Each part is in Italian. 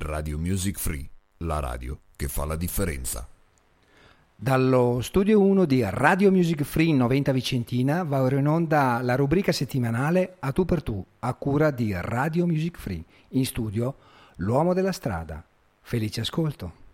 Radio Music Free, la radio che fa la differenza. Dallo studio 1 di Radio Music Free 90 Vicentina va ora in onda la rubrica settimanale A tu per tu, a cura di Radio Music Free. In studio L'uomo della strada. Felice ascolto.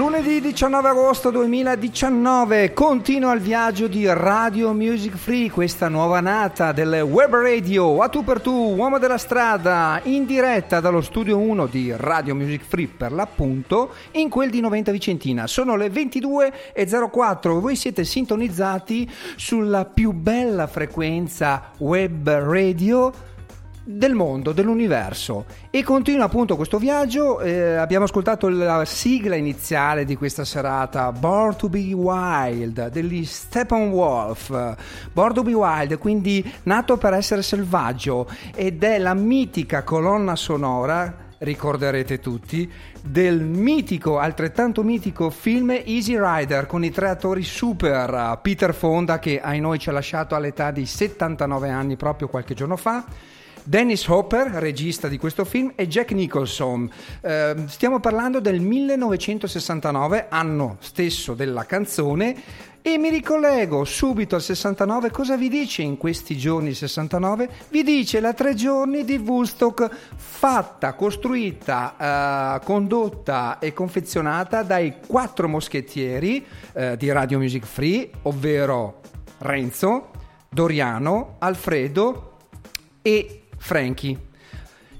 Lunedì 19 agosto 2019 continua il viaggio di Radio Music Free, questa nuova nata del web radio a tu per tu, uomo della strada, in diretta dallo studio 1 di Radio Music Free per l'appunto, in quel di 90 Vicentina. Sono le 22.04, voi siete sintonizzati sulla più bella frequenza web radio del mondo, dell'universo e continua appunto questo viaggio. Eh, abbiamo ascoltato la sigla iniziale di questa serata, Born to be Wild, degli Steppenwolf. Born to be Wild, quindi nato per essere selvaggio ed è la mitica colonna sonora ricorderete tutti, del mitico, altrettanto mitico film Easy Rider con i tre attori super, Peter Fonda che ai noi ci ha lasciato all'età di 79 anni proprio qualche giorno fa, Dennis Hopper, regista di questo film, e Jack Nicholson. Eh, stiamo parlando del 1969, anno stesso della canzone. E mi ricollego subito al 69. Cosa vi dice in questi giorni 69? Vi dice la tre giorni di Woodstock fatta, costruita, eh, condotta e confezionata dai quattro moschettieri eh, di Radio Music Free, ovvero Renzo, Doriano, Alfredo e Frankie.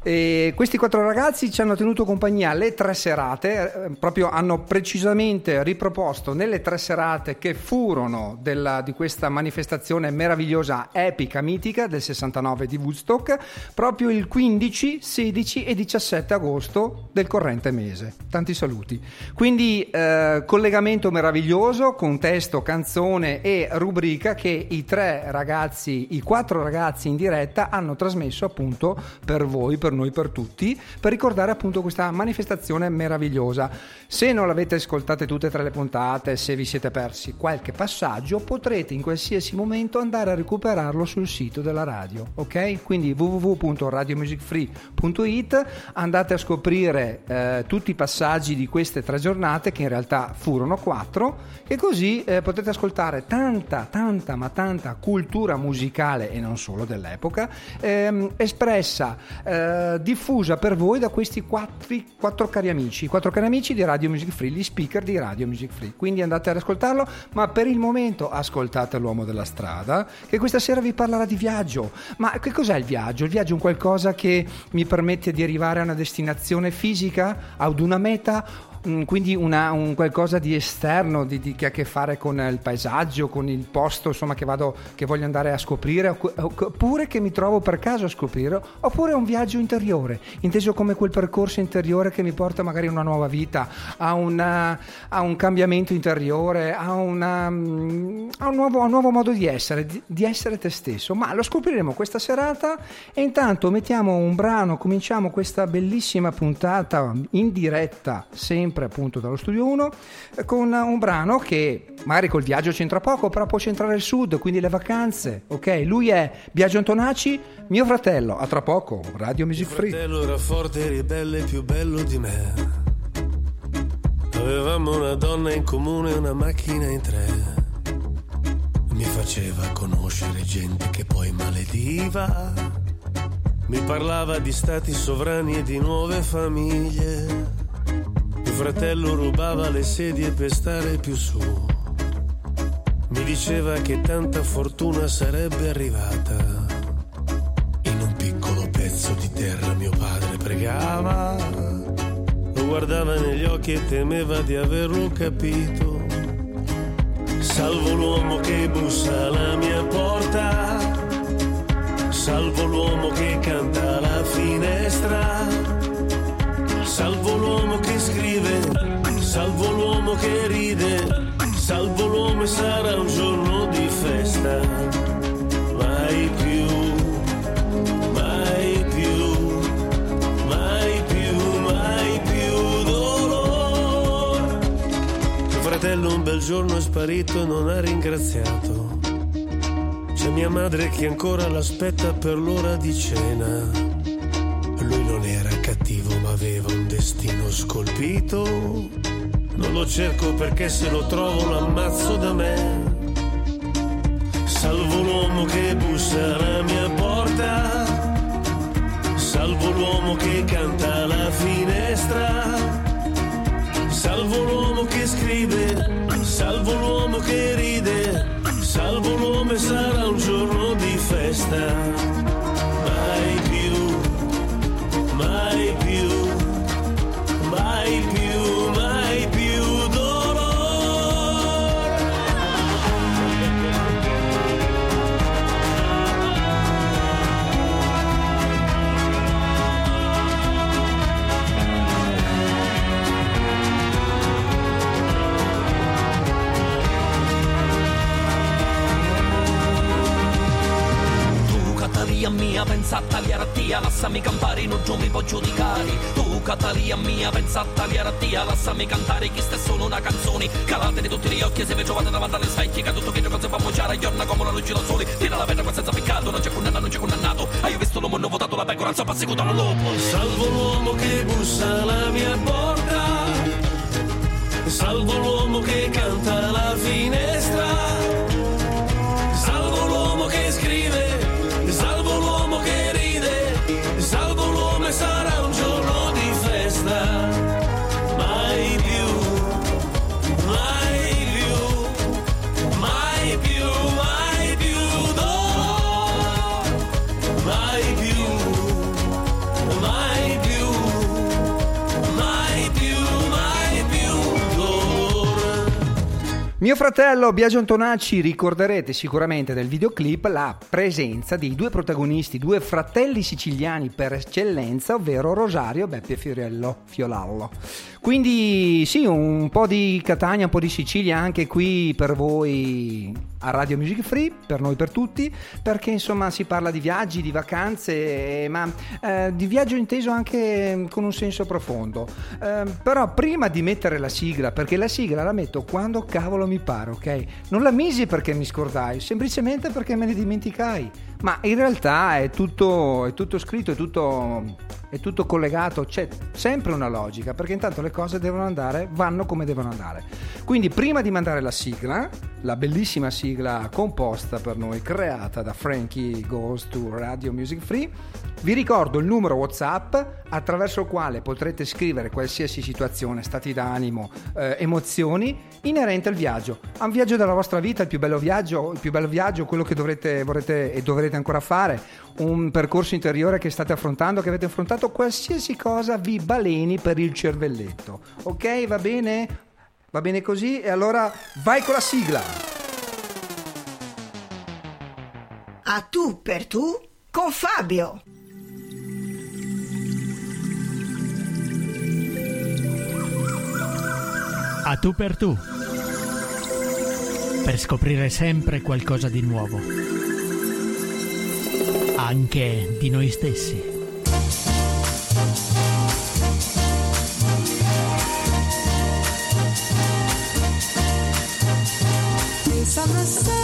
E questi quattro ragazzi ci hanno tenuto compagnia le tre serate, eh, proprio hanno precisamente riproposto nelle tre serate che furono della, di questa manifestazione meravigliosa, epica, mitica del 69 di Woodstock, proprio il 15, 16 e 17 agosto del corrente mese. Tanti saluti. Quindi eh, collegamento meraviglioso con testo, canzone e rubrica che i tre ragazzi, i quattro ragazzi in diretta hanno trasmesso appunto per voi, per noi, per tutti, per ricordare appunto questa manifestazione meravigliosa. Se non l'avete ascoltate tutte e tre le puntate, se vi siete persi qualche passaggio, potrete in qualsiasi momento andare a recuperarlo sul sito della radio, ok? Quindi www.radiomusicfree.it andate a scoprire eh, tutti i passaggi di queste tre giornate che in realtà furono quattro e così eh, potete ascoltare tanta, tanta, ma tanta cultura musicale e non solo dell'epoca ehm, espressa, eh, diffusa per voi da questi quattro, quattro cari amici, quattro cari amici di Radio Music Free, gli speaker di Radio Music Free. Quindi andate ad ascoltarlo, ma per il momento ascoltate l'uomo della strada, che questa sera vi parlerà di viaggio. Ma che cos'è il viaggio? Il viaggio è un qualcosa che mi permette di arrivare a una destinazione fisica, ad una meta quindi una, un qualcosa di esterno di, di, che ha a che fare con il paesaggio, con il posto insomma, che, vado, che voglio andare a scoprire, oppure che mi trovo per caso a scoprire, oppure un viaggio interiore, inteso come quel percorso interiore che mi porta magari a una nuova vita, a, una, a un cambiamento interiore, a, una, mm, a, un nuovo, a, un nuovo, modo di essere, di, di essere te stesso. Ma lo scopriremo questa serata e intanto mettiamo un brano, cominciamo questa bellissima puntata in diretta, sempre sempre appunto dallo studio 1, con un brano che magari col viaggio c'entra poco, però può centrare il sud, quindi le vacanze, ok? Lui è Biagio Antonacci, mio fratello, a tra poco, Radio Music Free. Mio fratello era forte, ribelle, più bello di me. Avevamo una donna in comune, una macchina in tre. Mi faceva conoscere gente che poi malediva. Mi parlava di stati sovrani e di nuove famiglie. Mio fratello rubava le sedie per stare più su. Mi diceva che tanta fortuna sarebbe arrivata. In un piccolo pezzo di terra mio padre pregava. Lo guardava negli occhi e temeva di averlo capito. Salvo l'uomo che bussa alla mia porta. Salvo l'uomo che canta alla finestra Salvo l'uomo che scrive, salvo l'uomo che ride, salvo l'uomo e sarà un giorno di festa. Mai più, mai più, mai più, mai più dolore. Mio fratello un bel giorno è sparito e non ha ringraziato. C'è mia madre che ancora l'aspetta per l'ora di cena scolpito. Non lo cerco perché se lo trovo l'ammazzo da me. Salvo l'uomo che bussa alla mia porta. Salvo l'uomo che canta alla finestra. Salvo l'uomo che scrive. Salvo l'uomo che ride. Salvo l'uomo e sarà un giorno di festa. Mio fratello Biagio Antonacci ricorderete sicuramente del videoclip la presenza dei due protagonisti, due fratelli siciliani per eccellenza, ovvero Rosario Beppe Fiorello Fiolallo. Quindi sì, un po' di Catania, un po' di Sicilia anche qui per voi a Radio Music Free, per noi per tutti, perché insomma si parla di viaggi, di vacanze, ma eh, di viaggio inteso anche con un senso profondo. Eh, però prima di mettere la sigla, perché la sigla la metto quando cavolo mi pare, ok? Non la misi perché mi scordai, semplicemente perché me ne dimenticai. Ma in realtà è tutto, è tutto scritto, è tutto, è tutto collegato, c'è sempre una logica, perché intanto le cose devono andare, vanno come devono andare. Quindi prima di mandare la sigla, la bellissima sigla composta per noi, creata da Frankie Goes to Radio Music Free, vi ricordo il numero WhatsApp attraverso il quale potrete scrivere qualsiasi situazione, stati d'animo, eh, emozioni inerente al viaggio. A un viaggio della vostra vita, il più bello viaggio, il più bello viaggio, quello che dovrete, vorrete e dovrete ancora fare, un percorso interiore che state affrontando, che avete affrontato, qualsiasi cosa vi baleni per il cervelletto. Ok, va bene? Va bene così? E allora vai con la sigla! A tu per tu con Fabio. A tu per tu. Per scoprire sempre qualcosa di nuovo. Anche di noi stessi. The sun,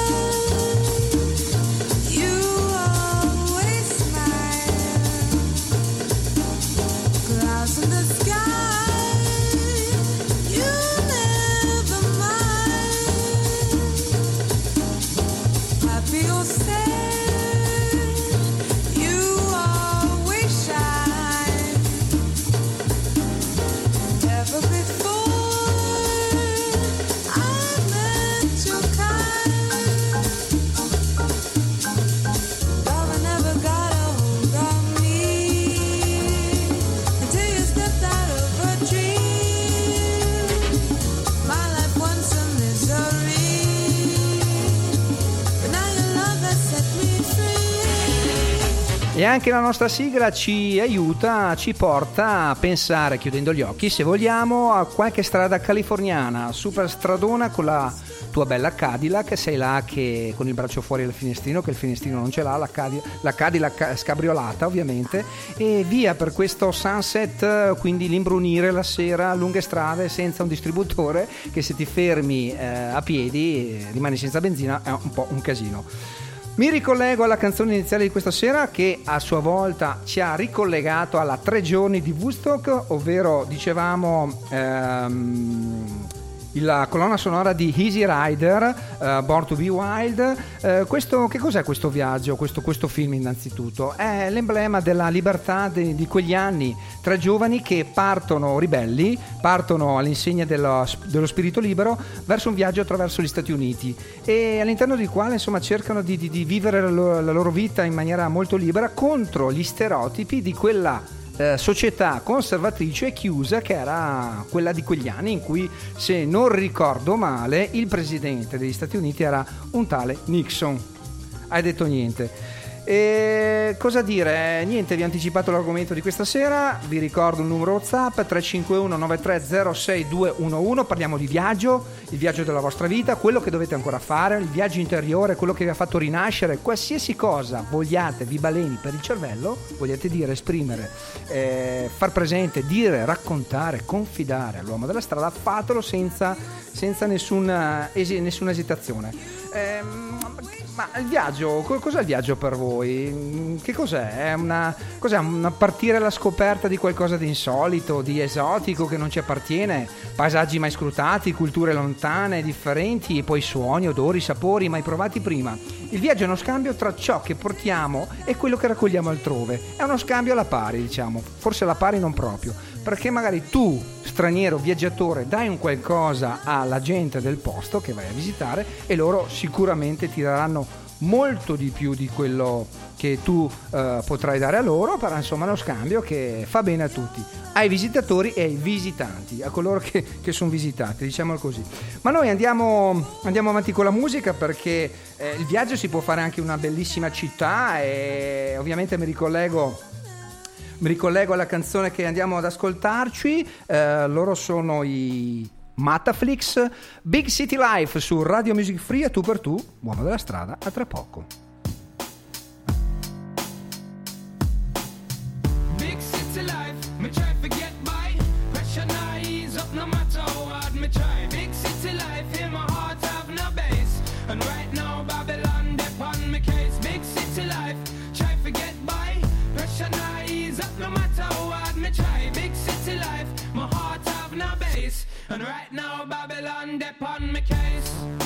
anche la nostra sigla ci aiuta, ci porta a pensare, chiudendo gli occhi, se vogliamo, a qualche strada californiana, super stradona con la tua bella Cadillac, sei là che con il braccio fuori dal finestrino, che il finestrino non ce l'ha, la, Cadi- la Cadillac scabriolata ovviamente, e via per questo sunset, quindi l'imbrunire la sera, lunghe strade senza un distributore, che se ti fermi eh, a piedi eh, rimani senza benzina, è un po' un casino. Mi ricollego alla canzone iniziale di questa sera che a sua volta ci ha ricollegato alla tre giorni di Woodstock, ovvero dicevamo ehm, la colonna sonora di Easy Rider, eh, Born to Be Wild. Eh, questo, che cos'è questo viaggio, questo, questo film innanzitutto? È l'emblema della libertà de- di quegli anni, tre giovani che partono ribelli, partono all'insegna dello, dello spirito libero verso un viaggio attraverso gli Stati Uniti e all'interno del quale insomma cercano di, di- di vivere la loro, la loro vita in maniera molto libera contro gli stereotipi di quella eh, società conservatrice chiusa che era quella di quegli anni in cui, se non ricordo male, il presidente degli Stati Uniti era un tale Nixon. Hai detto niente. E cosa dire? Niente, vi ho anticipato l'argomento di questa sera. Vi ricordo il numero WhatsApp 351 9306 Parliamo di viaggio, il viaggio della vostra vita, quello che dovete ancora fare, il viaggio interiore, quello che vi ha fatto rinascere, qualsiasi cosa vogliate, vi baleni per il cervello, vogliate dire, esprimere, eh, far presente, dire, raccontare, confidare all'uomo della strada, fatelo senza, senza nessuna, esi- nessuna esitazione. Ehm, ma il viaggio, co- cos'è il viaggio per voi? Che cos'è? È una, cos'è? Una partire alla scoperta di qualcosa di insolito, di esotico che non ci appartiene, paesaggi mai scrutati, culture lontane, differenti, e poi suoni, odori, sapori mai provati prima. Il viaggio è uno scambio tra ciò che portiamo e quello che raccogliamo altrove. È uno scambio alla pari, diciamo, forse alla pari non proprio, perché magari tu, straniero, viaggiatore, dai un qualcosa alla gente del posto che vai a visitare e loro sicuramente ti daranno molto di più di quello che tu eh, potrai dare a loro, però insomma è uno scambio che fa bene a tutti, ai visitatori e ai visitanti, a coloro che, che sono visitati, diciamolo così. Ma noi andiamo, andiamo avanti con la musica perché eh, il viaggio si può fare anche in una bellissima città e ovviamente mi ricollego mi ricollego alla canzone che andiamo ad ascoltarci. eh, loro sono i Mataflix, Big City Life su Radio Music Free a tu per tu, uomo della strada, a tra poco. And right now Babylon dep on me case.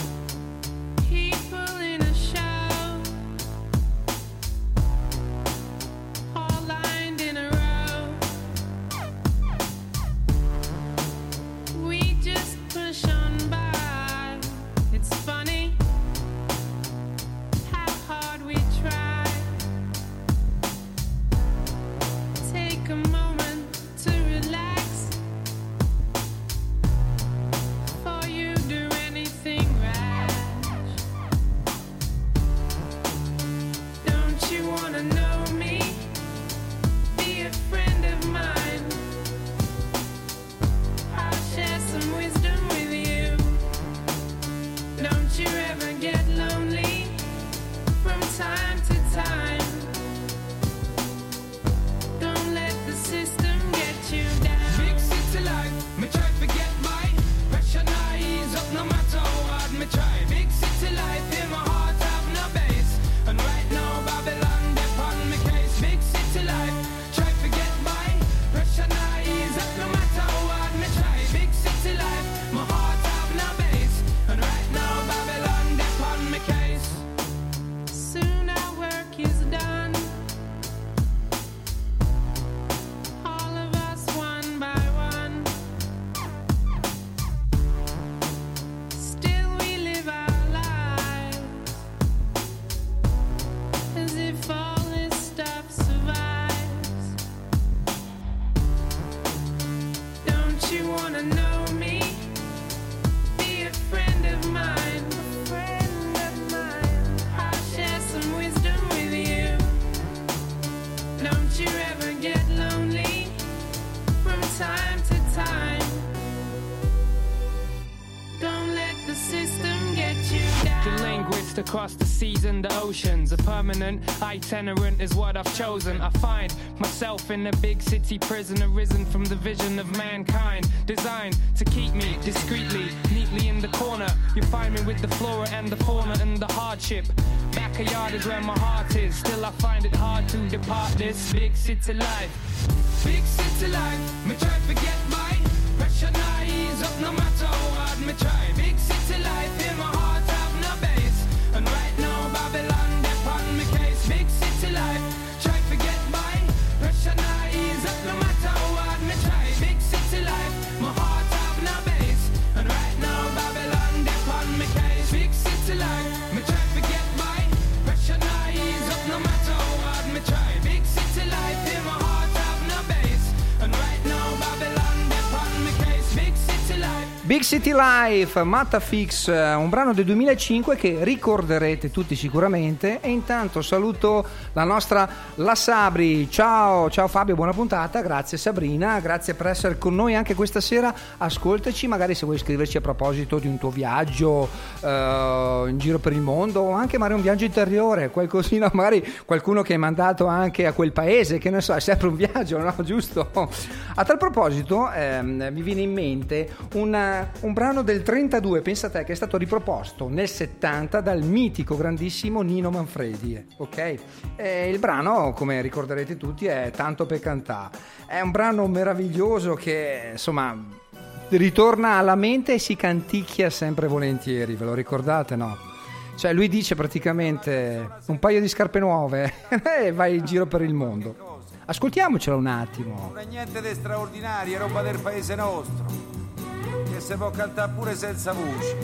You wanna know me? Be a friend of mine. Across the seas and the oceans. A permanent itinerant is what I've chosen. I find myself in a big city prison, arisen from the vision of mankind. Designed to keep me discreetly, neatly in the corner. You find me with the flora and the fauna and the hardship. Backyard is where my heart is. Still, I find it hard to depart this big city life. Big city life, me try to get by. Pressure ease up no matter how hard me try. Big city life, Big City Life, Matafix, eh, un brano del 2005 che ricorderete tutti sicuramente. E intanto saluto la nostra La Sabri. Ciao, ciao Fabio, buona puntata. Grazie Sabrina, grazie per essere con noi anche questa sera. Ascoltaci, magari se vuoi scriverci a proposito di un tuo viaggio eh, in giro per il mondo o anche magari un viaggio interiore, qualcosina, magari qualcuno che hai mandato anche a quel paese, che ne so, è sempre un viaggio, no? Giusto? A tal proposito, ehm, mi viene in mente un, un brano del 32, pensa te, che è stato riproposto nel 70 dal mitico, grandissimo Nino Manfredi. Ok? E il brano, come ricorderete tutti, è Tanto per cantare. È un brano meraviglioso che, insomma, ritorna alla mente e si canticchia sempre volentieri, ve lo ricordate, no? Cioè lui dice praticamente un paio di scarpe nuove e vai in giro per il mondo. Ascoltiamocelo un attimo. Non è niente di straordinario, è roba del paese nostro. Che si può cantare pure senza voce.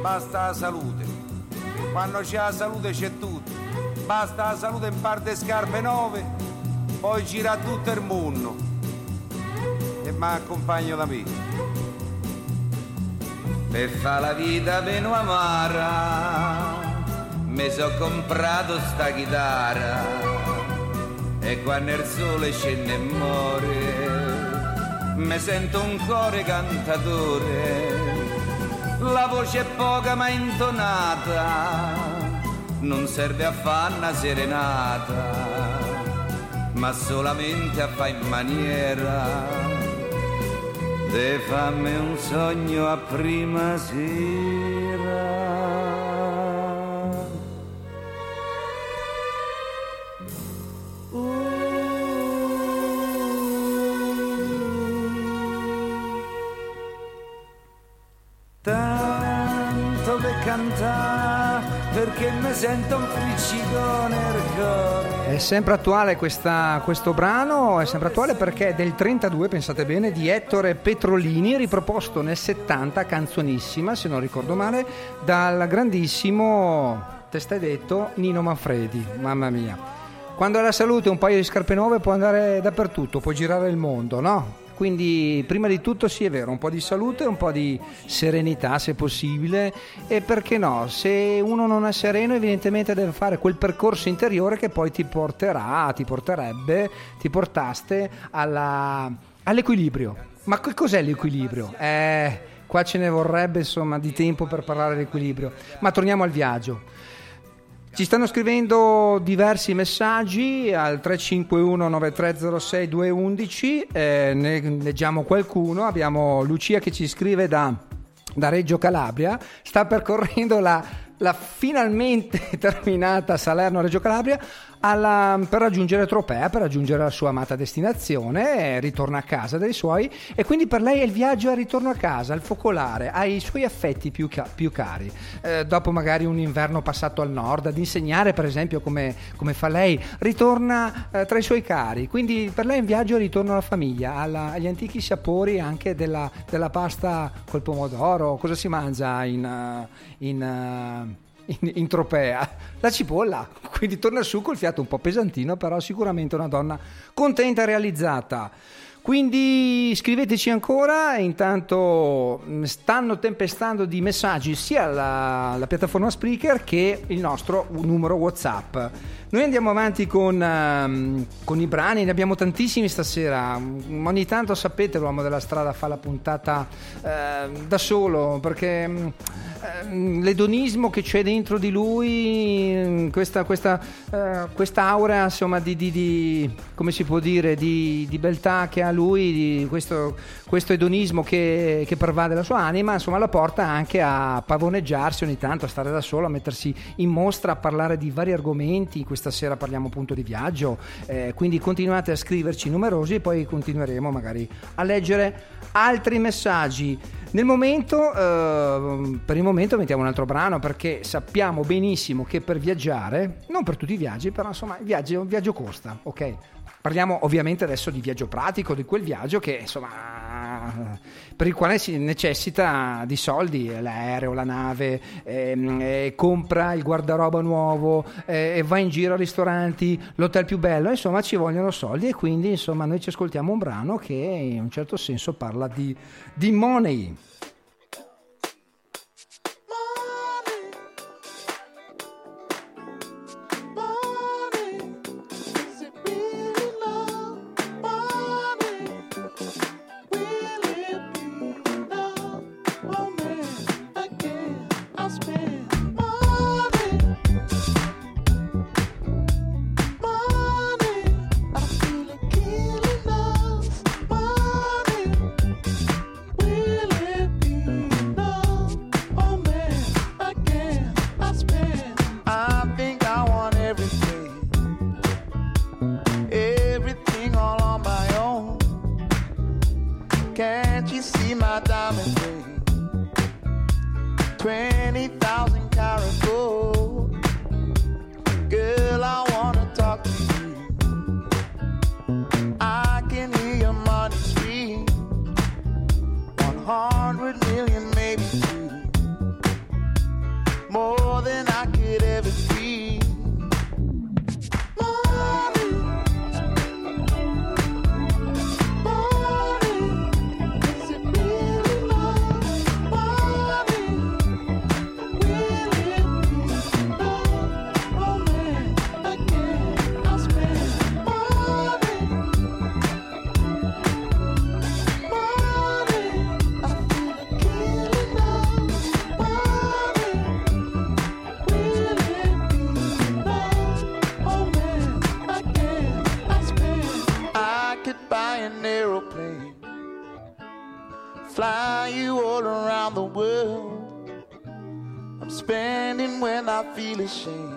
Basta la salute. Quando c'è la salute c'è tutto. Basta la salute in parte scarpe nuove, poi gira tutto il mondo. E mi accompagno da me. Per fa la vita meno amara mi so comprato sta chitarra e quando il sole scende e muore mi sento un cuore cantatore. La voce è poca ma intonata. Non serve a fare una serenata ma solamente a fare in maniera. Te fammi un sogno a prima sera. Cantare, perché mi sento un friccico nel cuore. È sempre attuale questa- questo brano, è sempre attuale perché è del 32, pensate bene, di Ettore Petrolini, riproposto nel 70, canzonissima, se non ricordo male, dal grandissimo, te stai detto, Nino Manfredi, mamma mia. Quando ha la salute un paio di scarpe nuove può andare dappertutto, può girare il mondo, no? Quindi prima di tutto sì è vero, un po' di salute, un po' di serenità se possibile e perché no, se uno non è sereno evidentemente deve fare quel percorso interiore che poi ti porterà, ti porterebbe, ti portaste alla- all'equilibrio. Ma che cos'è l'equilibrio? Eh, qua ce ne vorrebbe insomma di tempo per parlare dell'equilibrio, ma torniamo al viaggio. Ci stanno scrivendo diversi messaggi al 351 9306 211, eh, ne leggiamo qualcuno, abbiamo Lucia che ci scrive da, da Reggio Calabria, sta percorrendo la, la finalmente terminata Salerno-Reggio Calabria alla- per raggiungere Tropea, per raggiungere la sua amata destinazione, ritorna a casa dai suoi e quindi per lei è il viaggio al ritorno a casa, al focolare, ai suoi affetti più, ca- più cari. Eh, dopo magari un inverno passato al nord, ad insegnare per esempio come, come fa lei, ritorna eh, tra i suoi cari, quindi per lei è un viaggio al ritorno alla famiglia, alla- agli antichi sapori anche della, della pasta col pomodoro, cosa si mangia in... eh, in eh, in, in tropea. La cipolla quindi torna su col fiato un po' pesantino però sicuramente una donna contenta e realizzata. Quindi scriveteci ancora. Intanto mh, stanno tempestando di messaggi sia la, la piattaforma Spreaker che il nostro numero Whatsapp noi andiamo avanti con, ehm, con i brani, ne abbiamo tantissimi stasera. Ogni tanto sapete l'uomo della strada fa la puntata eh, da solo perché ehm, l'edonismo che c'è dentro di lui, questa, questa, questa aura insomma di, di- di- come si può dire, di, di beltà che ha lui, questo, questo edonismo che, che pervade la sua anima, insomma la porta anche a pavoneggiarsi ogni tanto, a stare da solo, a mettersi in mostra, a parlare di vari argomenti. Questa sera parliamo appunto di viaggio, eh, quindi continuate a scriverci numerosi e poi continueremo magari a leggere altri messaggi. Nel momento, eh, per il momento mettiamo un altro brano perché sappiamo benissimo che per viaggiare, non per tutti i viaggi, però insomma il viaggio, il viaggio costa, ok? Parliamo ovviamente adesso di viaggio pratico, di quel viaggio che insomma per il quale si necessita di soldi, l'aereo, la nave, ehm, eh, compra il guardaroba nuovo, eh, va in giro a ristoranti, l'hotel più bello, insomma ci vogliono soldi e quindi insomma noi ci ascoltiamo un brano che in un certo senso parla di, di money. Feel ashamed.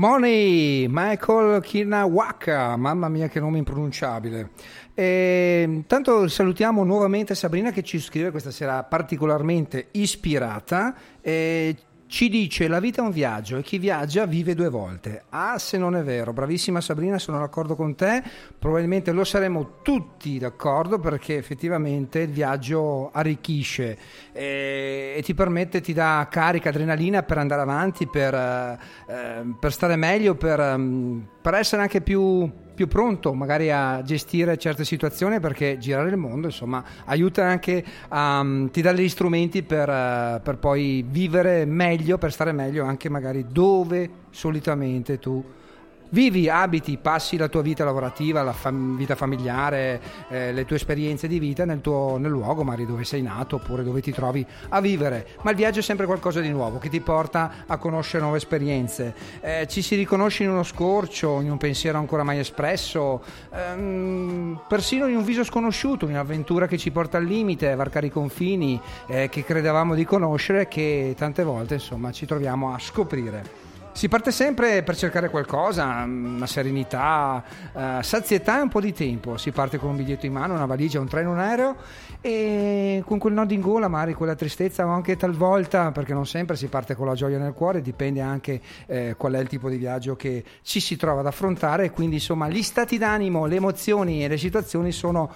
Money, Michael Kinawaka, mamma mia che nome impronunciabile. E, intanto salutiamo nuovamente Sabrina che ci scrive questa sera particolarmente ispirata. E ci dice la vita è un viaggio e chi viaggia vive due volte. Ah, se non è vero, bravissima Sabrina, sono d'accordo con te. Probabilmente lo saremo tutti d'accordo perché effettivamente il viaggio arricchisce e, e ti permette, ti dà carica, adrenalina per andare avanti, per, eh, eh, per stare meglio, per, ehm, per essere anche più, più pronto magari a gestire certe situazioni perché girare il mondo insomma aiuta anche a ti dà gli strumenti per, eh, per poi vivere meglio per stare meglio anche magari dove solitamente tu vivi, abiti, passi la tua vita lavorativa, la fam- vita familiare, eh, le tue esperienze di vita nel, tuo, nel luogo magari dove sei nato oppure dove ti trovi a vivere. Ma il viaggio è sempre qualcosa di nuovo che ti porta a conoscere nuove esperienze. Eh, ci si riconosce in uno scorcio, in un pensiero ancora mai espresso, ehm, persino in un viso sconosciuto, in un'avventura che ci porta al limite, a varcare i confini eh, che credevamo di conoscere che tante volte insomma ci troviamo a scoprire. Si parte sempre per cercare qualcosa, una serenità, eh, sazietà e un po' di tempo. Si parte con un biglietto in mano, una valigia, un treno, un aereo e con quel nodo in gola, magari quella tristezza o anche talvolta, perché non sempre si parte con la gioia nel cuore, dipende anche eh, qual è il tipo di viaggio che ci si trova ad affrontare. Quindi insomma gli stati d'animo, le emozioni e le situazioni sono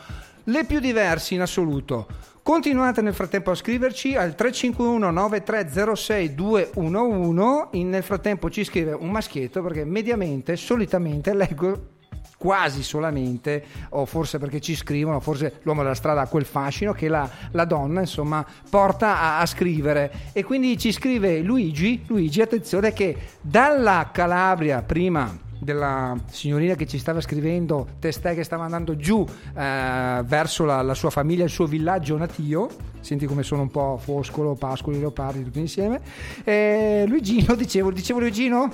le più diverse in assoluto. Continuate nel frattempo a scriverci al 351 9306 211. In- nel frattempo ci scrive un maschietto perché mediamente, solitamente leggo quasi solamente, o forse perché ci scrivono, forse l'uomo della strada ha quel fascino che la, la donna insomma porta a, a scrivere. E quindi ci scrive Luigi, Luigi, attenzione che dalla Calabria prima della signorina che ci stava scrivendo testè che stava andando giù eh, verso la, la sua famiglia, il suo villaggio natio. Senti come sono un po' Foscolo, Pascoli, Leopardi tutti insieme. E Luigino, dicevo, dicevo Luigino?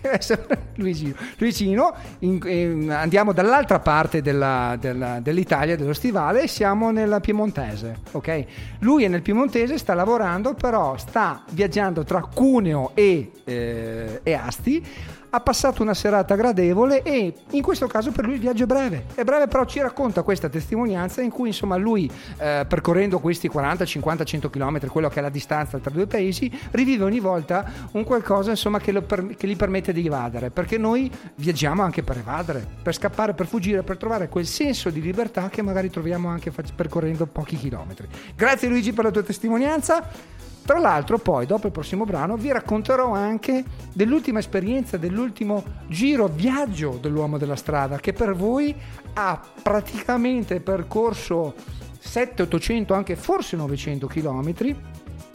Luigino, Luigino in- eh, andiamo dall'altra parte della- della- dell'Italia, dello stivale, e siamo nella Piemontese. ok? Lui è nel Piemontese, sta lavorando, però sta viaggiando tra Cuneo e, eh, e Asti ha passato una serata gradevole e in questo caso per lui il viaggio è breve. È breve però ci racconta questa testimonianza in cui insomma lui eh, percorrendo questi 40, 50, 100 km, quello che è la distanza tra due paesi, rivive ogni volta un qualcosa insomma che, per- che gli permette di evadere, perché noi viaggiamo anche per evadere, per scappare, per fuggire, per trovare quel senso di libertà che magari troviamo anche percorrendo pochi chilometri. Grazie Luigi per la tua testimonianza. Tra l'altro poi dopo il prossimo brano vi racconterò anche dell'ultima esperienza, dell'ultimo giro viaggio dell'uomo della strada che per voi ha praticamente percorso 700-800, anche forse 900 chilometri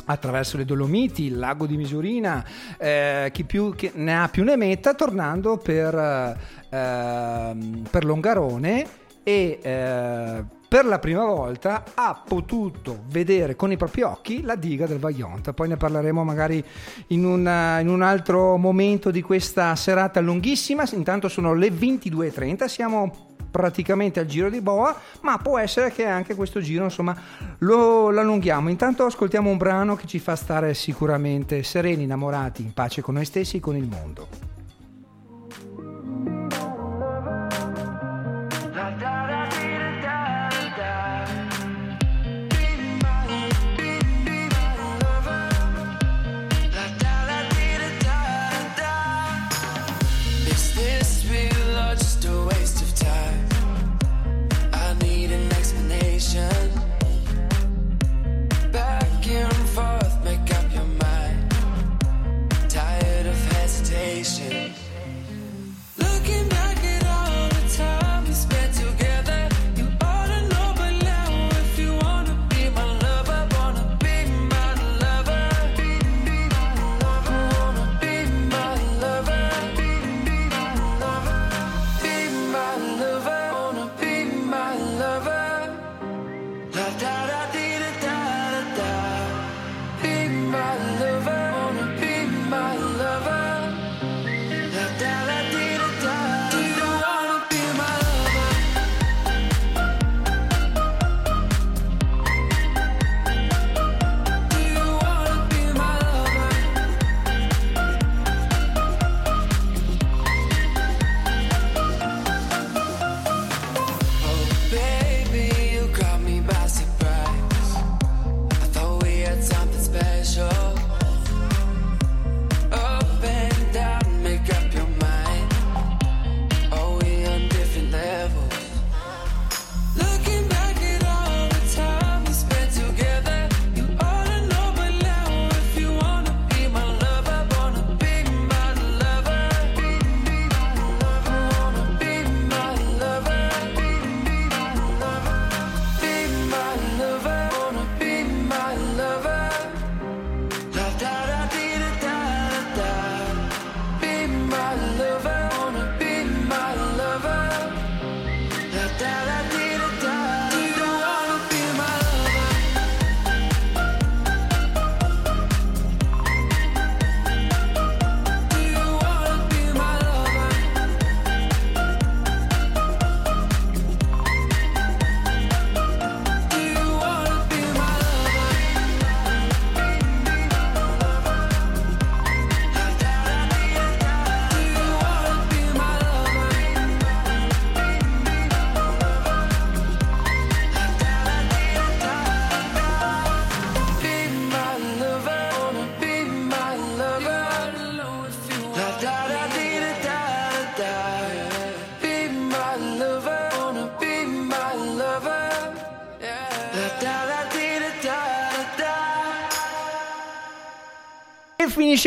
attraverso le Dolomiti, il lago di Misurina, eh, chi più chi ne ha più ne metta, tornando per, eh, ehm, per Longarone e eh, per la prima volta ha potuto vedere con i propri occhi la diga del Vaillant. Poi ne parleremo magari in un, in un altro momento di questa serata lunghissima. Intanto sono le 22.30, siamo praticamente al giro di boa, ma può essere che anche questo giro insomma lo, lo allunghiamo. Intanto ascoltiamo un brano che ci fa stare sicuramente sereni, innamorati, in pace con noi stessi e con il mondo.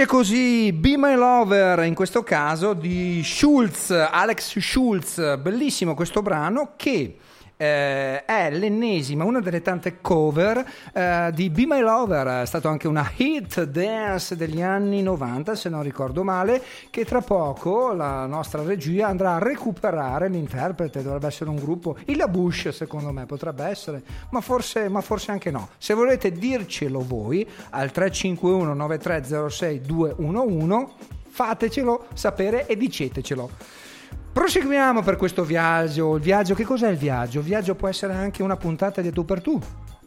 Così Be My Lover, in questo caso di Schulz, Alex Schulz, bellissimo questo brano che eh, è l'ennesima, una delle tante cover eh, di Be My Lover, è stato anche una hit dance degli anni 90 se non ricordo male, che tra poco la nostra regia andrà a recuperare l'interprete, dovrebbe essere un gruppo, i La Bush secondo me potrebbe essere, ma forse, ma forse anche no. Se volete dircelo voi al 351 9306 211 fatecelo sapere e dicetecelo. Proseguiamo per questo viaggio. Il viaggio, che cos'è il viaggio? Il viaggio può essere anche una puntata di tu per tu.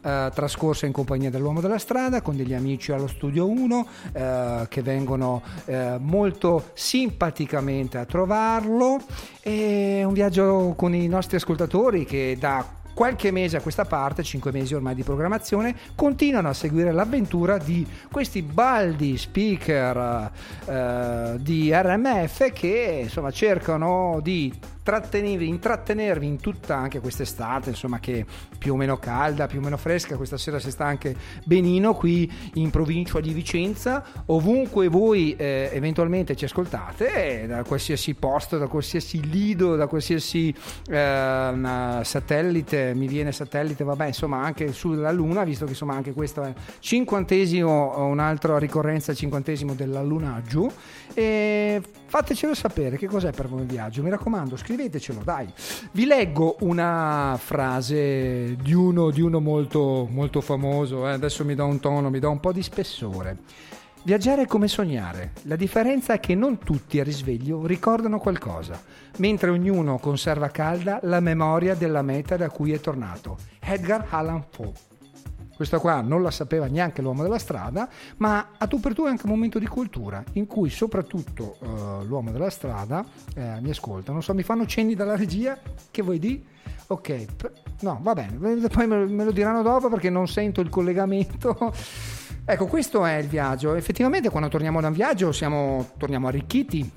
eh, trascorsa in compagnia dell'uomo della strada con degli amici allo studio 1 eh, che vengono eh, molto simpaticamente a trovarlo e un viaggio con i nostri ascoltatori che da qualche mese a questa parte, 5 mesi ormai di programmazione, continuano a seguire l'avventura di questi baldi speaker eh, di RMF che insomma cercano di intrattenervi in tutta anche quest'estate, insomma che più o meno calda, più o meno fresca, questa sera si sta anche benino qui in provincia di Vicenza, ovunque voi eh, eventualmente ci ascoltate, eh, da qualsiasi posto, da qualsiasi lido, da qualsiasi eh, satellite, mi viene satellite, vabbè insomma anche sulla Luna, visto che insomma anche questo è cinquantesimo, un'altra ricorrenza, cinquantesimo dell'allunaggio, e fatecelo sapere che cos'è per voi il viaggio, mi raccomando scrivetecelo dai. Vi leggo una frase di uno, di uno molto, molto famoso, eh, adesso mi do un tono, mi do un po' di spessore. Viaggiare è come sognare. La differenza è che non tutti a risveglio ricordano qualcosa, mentre ognuno conserva calda la memoria della meta da cui è tornato. Edgar Allan Poe. Questa qua non la sapeva neanche l'uomo della strada, ma a tu per tu è anche un momento di cultura, in cui soprattutto eh, l'uomo della strada eh, mi ascolta. Non so, mi fanno cenni dalla regia, che vuoi di? Ok, no, va bene, poi me lo diranno dopo perché non sento il collegamento. Ecco, questo è il viaggio. Effettivamente quando torniamo da un viaggio siamo, torniamo arricchiti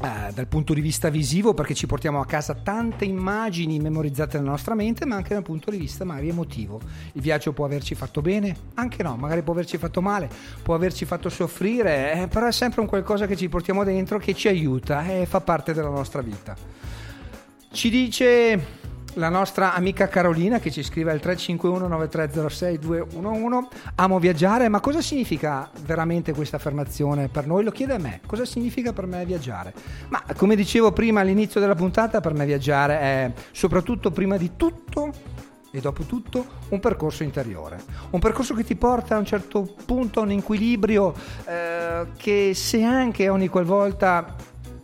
eh, dal punto di vista visivo perché ci portiamo a casa tante immagini memorizzate nella nostra mente ma anche dal punto di vista magari emotivo. Il viaggio può averci fatto bene? Anche no magari può averci fatto male può averci fatto soffrire eh, però è sempre un qualcosa che ci portiamo dentro che ci aiuta e fa parte della nostra vita. Ci dice la nostra amica Carolina che ci scrive al 351 9306 211 amo viaggiare ma cosa significa veramente questa affermazione per noi? Lo chiede a me. Cosa significa per me viaggiare? Ma come dicevo prima all'inizio della puntata per me viaggiare è soprattutto prima di tutto e dopo tutto un percorso interiore, un percorso che ti porta a un certo punto a un equilibrio eh, che se anche ogni qualvolta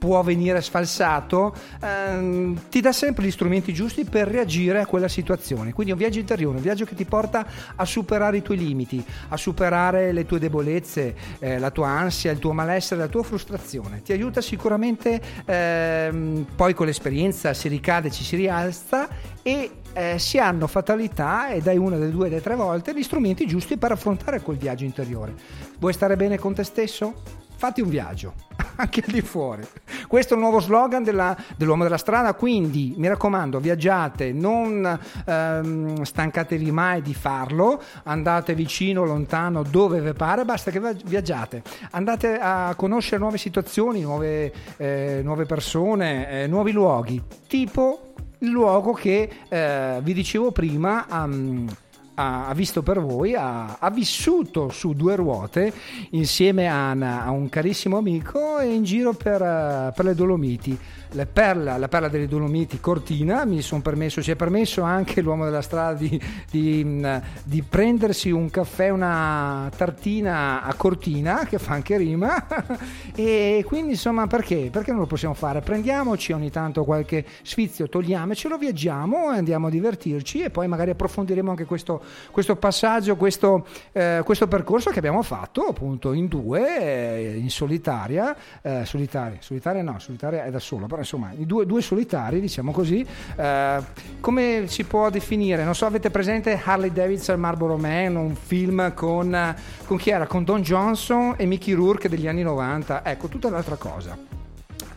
può venire sfalsato, ehm, ti dà sempre gli strumenti giusti per reagire a quella situazione. Quindi è un viaggio interiore, un viaggio che ti porta a superare i tuoi limiti, a superare le tue debolezze, eh, la tua ansia, il tuo malessere, la tua frustrazione. Ti aiuta sicuramente, ehm, poi con l'esperienza si ricade, ci si rialza e eh, si hanno fatalità e dai una, delle due, delle tre volte gli strumenti giusti per affrontare quel viaggio interiore. Vuoi stare bene con te stesso? Fatti un viaggio, anche al di fuori. Questo è il nuovo slogan della- dell'uomo della strada, quindi mi raccomando, viaggiate, non ehm, stancatevi mai di farlo, andate vicino, lontano, dove vi pare, basta che viaggiate. Andate a conoscere nuove situazioni, nuove, eh, nuove persone, eh, nuovi luoghi, tipo il luogo che eh, vi dicevo prima um, ha, visto per voi, ha, ha vissuto su due ruote insieme a, una- a un carissimo amico in giro per, eh, per le Dolomiti. La perla, la perla delle Dolomiti, Cortina, mi sono permesso, ci è permesso anche l'uomo della strada di, di, mh, di prendersi un caffè, una tartina a Cortina, che fa anche rima, e quindi insomma perché? Perché non lo possiamo fare? Prendiamoci ogni tanto qualche sfizio, togliamocelo, viaggiamo, andiamo a divertirci e poi magari approfondiremo anche questo, questo passaggio, questo, eh, questo percorso che abbiamo fatto appunto in due, eh, in solitaria, eh, solitaria, solitaria no, solitaria è da solo, però insomma i due, due solitari diciamo così, eh, come si può definire? Non so, avete presente Harley Davidson Marlboro Man, un film con, con chi era? Con Don Johnson e Mickey Rourke degli anni 90, ecco tutta l'altra cosa.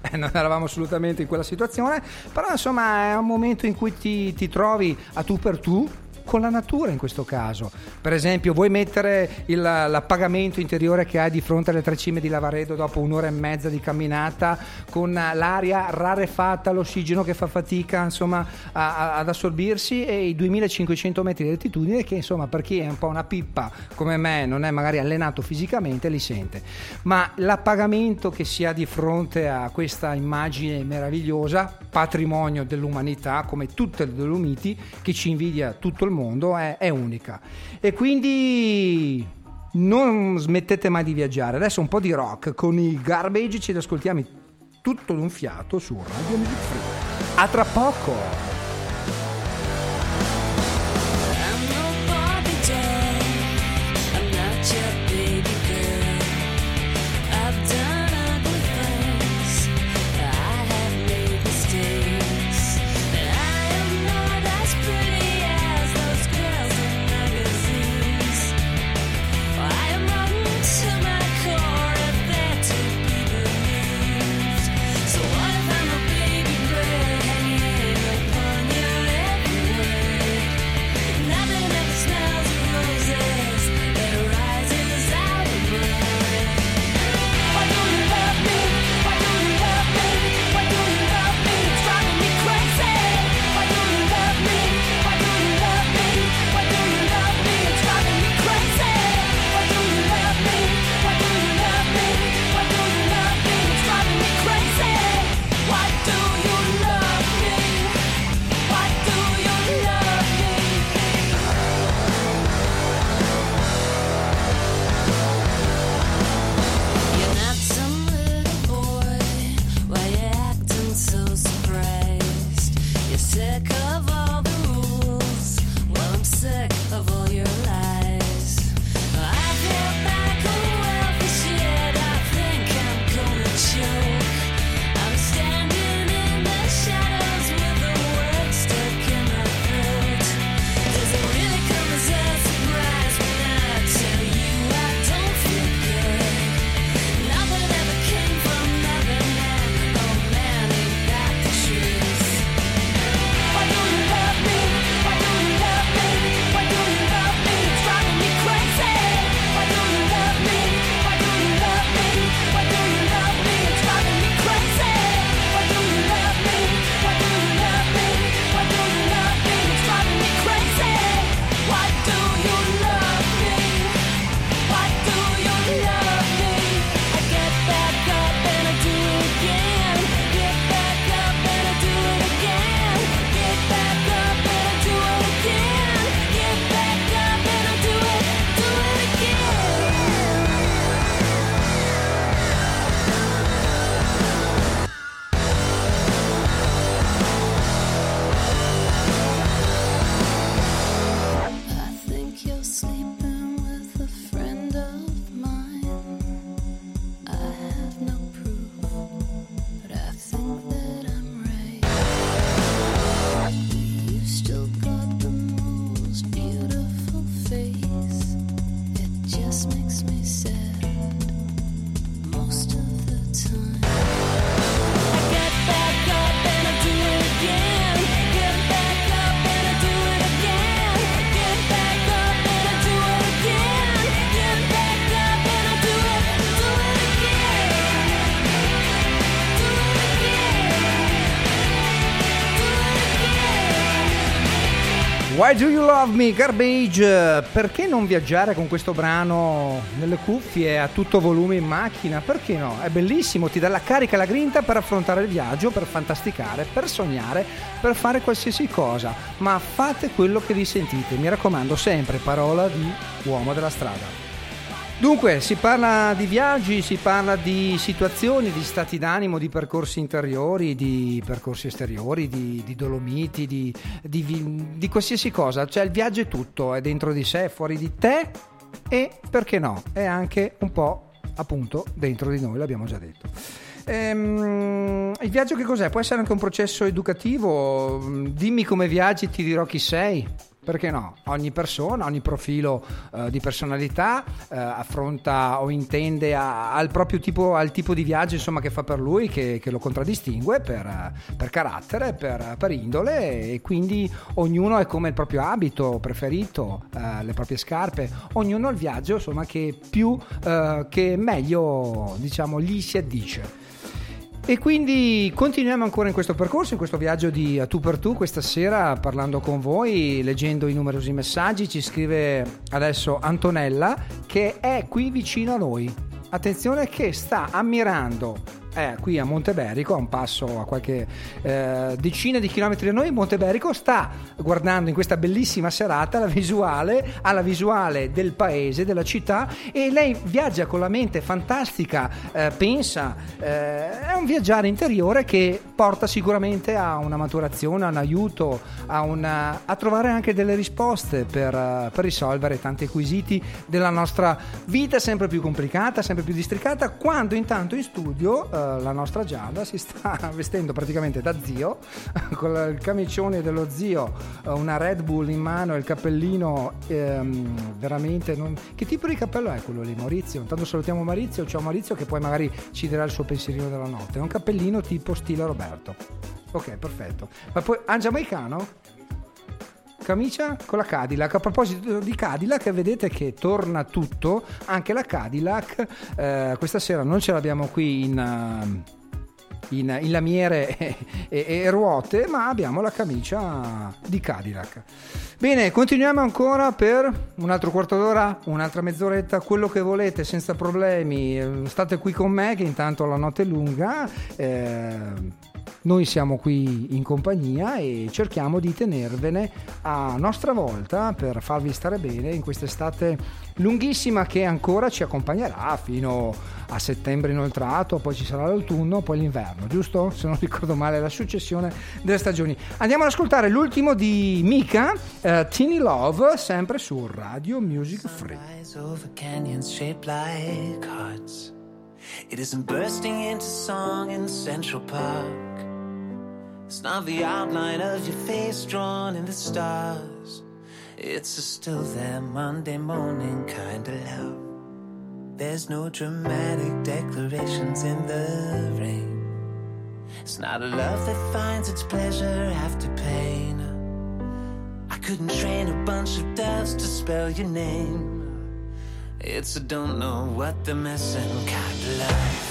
Eh, non eravamo assolutamente in quella situazione, però insomma è un momento in cui ti, ti trovi a tu per tu con la natura in questo caso. Per esempio, vuoi mettere il- l'appagamento interiore che hai di fronte alle tre cime di Lavaredo dopo un'ora e mezza di camminata con l'aria rarefatta, l'ossigeno che fa fatica insomma, a- a- ad assorbirsi e i 2500 metri di altitudine che insomma per chi è un po' una pippa come me, non è magari allenato fisicamente, li sente. Ma l'appagamento che si ha di fronte a questa immagine meravigliosa, patrimonio dell'umanità, come tutte le Dolomiti, che ci invidia tutto il mondo, è, è unica. E quindi non smettete mai di viaggiare. Adesso un po' di rock con i garbage, ci ascoltiamo tutto d'un fiato su Radio Music Free. A tra poco! Love Me, Garbage? Perché non viaggiare con questo brano nelle cuffie a tutto volume in macchina? Perché no? È bellissimo, ti dà la carica e la grinta per affrontare il viaggio, per fantasticare, per sognare, per fare qualsiasi cosa. Ma fate quello che vi sentite, mi raccomando, sempre parola di uomo della strada. Dunque, si parla di viaggi, si parla di situazioni, di stati d'animo, di percorsi interiori, di percorsi esteriori, di, di dolomiti, di, di di qualsiasi cosa. Cioè il viaggio è tutto, è dentro di sé, è fuori di te e, perché no, è anche un po' appunto dentro di noi, l'abbiamo già detto. Ehm, il viaggio che cos'è? Può essere anche un processo educativo. Dimmi come viaggi, ti dirò chi sei. Perché no? Ogni persona, ogni profilo eh, di personalità eh, affronta o intende a- al proprio tipo, al tipo di viaggio insomma, che fa per lui, che, che lo contraddistingue per, per carattere, per, per indole e quindi ognuno è come il proprio abito preferito, eh, le proprie scarpe, ognuno ha il viaggio insomma, che più, eh, che meglio diciamo, gli si addice. E quindi continuiamo ancora in questo percorso, in questo viaggio di a tu per tu, questa sera parlando con voi, leggendo i numerosi messaggi, ci scrive adesso Antonella che è qui vicino a noi. Attenzione che sta ammirando è qui a Monteberico, a un passo a qualche eh, decina di chilometri da noi, Monteberico sta guardando in questa bellissima serata la visuale, alla visuale del paese, della città e lei viaggia con la mente fantastica, eh, pensa, eh, è un viaggiare interiore che porta sicuramente a una maturazione, a un aiuto, a, una- a trovare anche delle risposte per, eh, per risolvere tanti quesiti della nostra vita sempre più complicata, sempre più districata, quando intanto in studio eh, la nostra Giada si sta vestendo praticamente da zio, con il camicione dello zio, eh, una Red Bull in mano e il cappellino ehm, veramente... non- Che tipo di cappello è quello lì Maurizio? Intanto salutiamo Maurizio, ciao Maurizio che poi magari ci dirà il suo pensierino della notte. È un cappellino tipo stile Roberto. Ok, perfetto. Ma poi, ah, giamaicano? Camicia con la Cadillac. A proposito di Cadillac, vedete che torna tutto, anche la Cadillac. eh, questa sera non ce l'abbiamo qui in. eh, in, in lamiere e, e- e ruote, ma abbiamo la camicia di Cadillac. Bene, continuiamo ancora per un altro quarto d'ora, un'altra mezz'oretta, quello che volete, senza problemi. State qui con me, che intanto la notte è lunga. eh, noi siamo qui in compagnia e cerchiamo di tenervene a nostra volta per farvi stare bene in quest'estate lunghissima che ancora ci accompagnerà fino a settembre inoltrato, poi ci sarà l'autunno, poi l'inverno, giusto? Se non ricordo male, la successione delle stagioni. Andiamo ad ascoltare l'ultimo di Mika, eh, Teeny Love, sempre su Radio Music Free. It isn't bursting into song in Central Park. It's not the outline of your face drawn in the stars. It's a still there Monday morning kind of love. There's no dramatic declarations in the rain. It's not a love that finds its pleasure after pain. I couldn't train a bunch of doves to spell your name. It's a don't know what they're missing kind of love.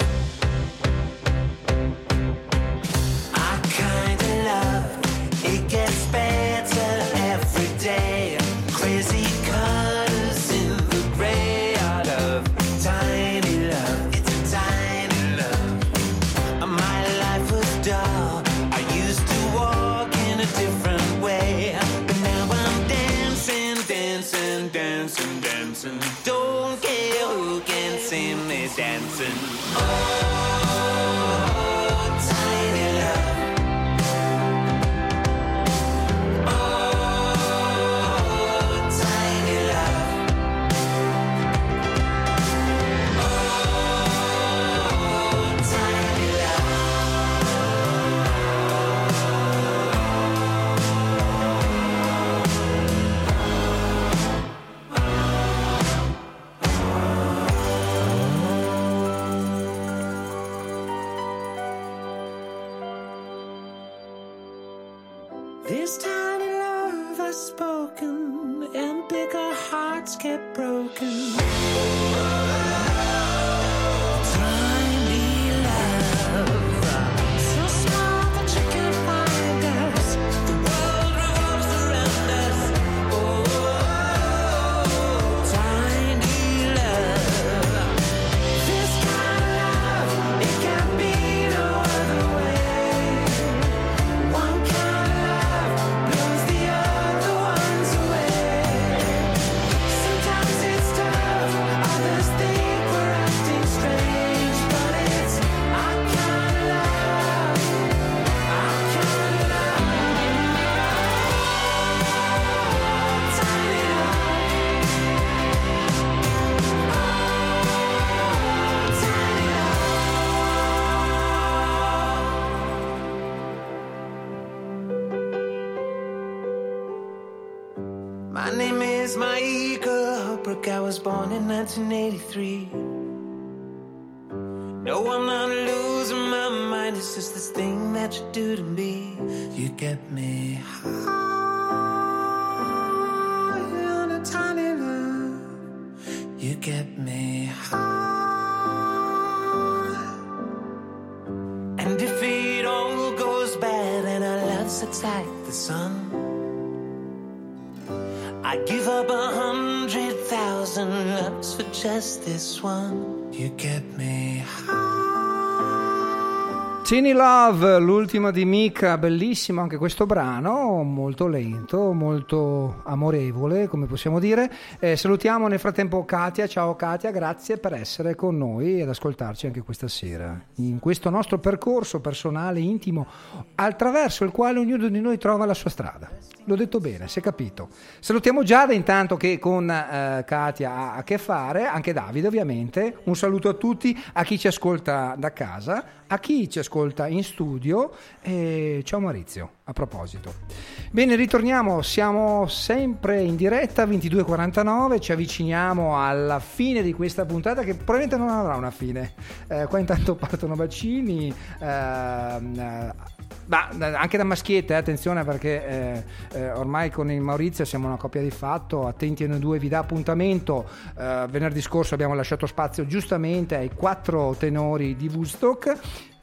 Is Maika Holbrook. I was born in 1983. No, I'm not losing my mind. It's just this thing that you do to me. You get me high just this one. You get me Teeny Love, l'ultima di Mika, bellissimo anche questo brano, molto lento, molto amorevole, come possiamo dire. Eh, salutiamo nel frattempo Katia, ciao Katia, grazie per essere con noi ed ascoltarci anche questa sera. In questo nostro percorso personale, intimo, attraverso il quale ognuno di noi trova la sua strada. L'ho detto bene, si è capito. Salutiamo Giada intanto che con eh, Katia ha a che fare, anche Davide ovviamente. Un saluto a tutti, a chi ci ascolta da casa, a chi ci ascolta in studio e ciao Maurizio, a proposito. Bene, ritorniamo, siamo sempre in diretta 22.49, ci avviciniamo alla fine di questa puntata che probabilmente non avrà una fine. Eh, qua intanto partono bacini. eh, ma eh, anche da maschiette, eh, attenzione perché eh, eh, ormai con il Maurizio siamo una coppia di fatto, attenti a noi due, vi dà appuntamento. Eh, venerdì scorso abbiamo lasciato spazio giustamente ai quattro tenori di Woodstock.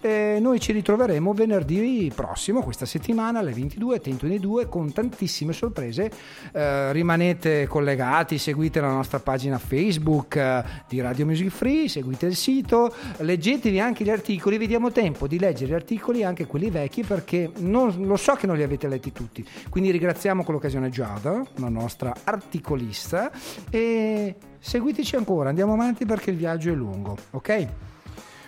E noi ci ritroveremo venerdì prossimo, questa settimana alle 22, attento nei due, con tantissime sorprese. Eh, rimanete collegati, seguite la nostra pagina Facebook eh, di Radio Music Free, seguite il sito, leggetevi anche gli articoli, vediamo tempo di leggere gli articoli, anche quelli vecchi, perché non- lo so che non li avete letti tutti. Quindi ringraziamo con l'occasione Giada, la nostra articolista, e seguiteci ancora, andiamo avanti perché il viaggio è lungo, ok?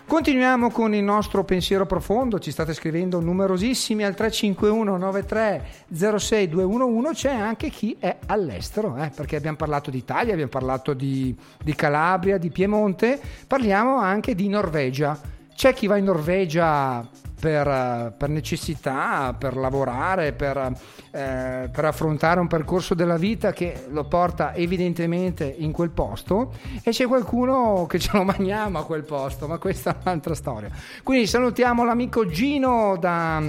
Continuiamo con il nostro pensiero profondo, ci state scrivendo numerosissimi al 351 93 06 211, c'è anche chi è all'estero, eh, perché abbiamo parlato d'Italia, abbiamo parlato di, di Calabria, di Piemonte, parliamo anche di Norvegia. C'è chi va in Norvegia per, per necessità, per lavorare, per, eh, per affrontare un percorso della vita che lo porta evidentemente in quel posto e c'è qualcuno che ce lo mangiamo a quel posto, ma questa è un'altra storia. Quindi salutiamo l'amico Gino da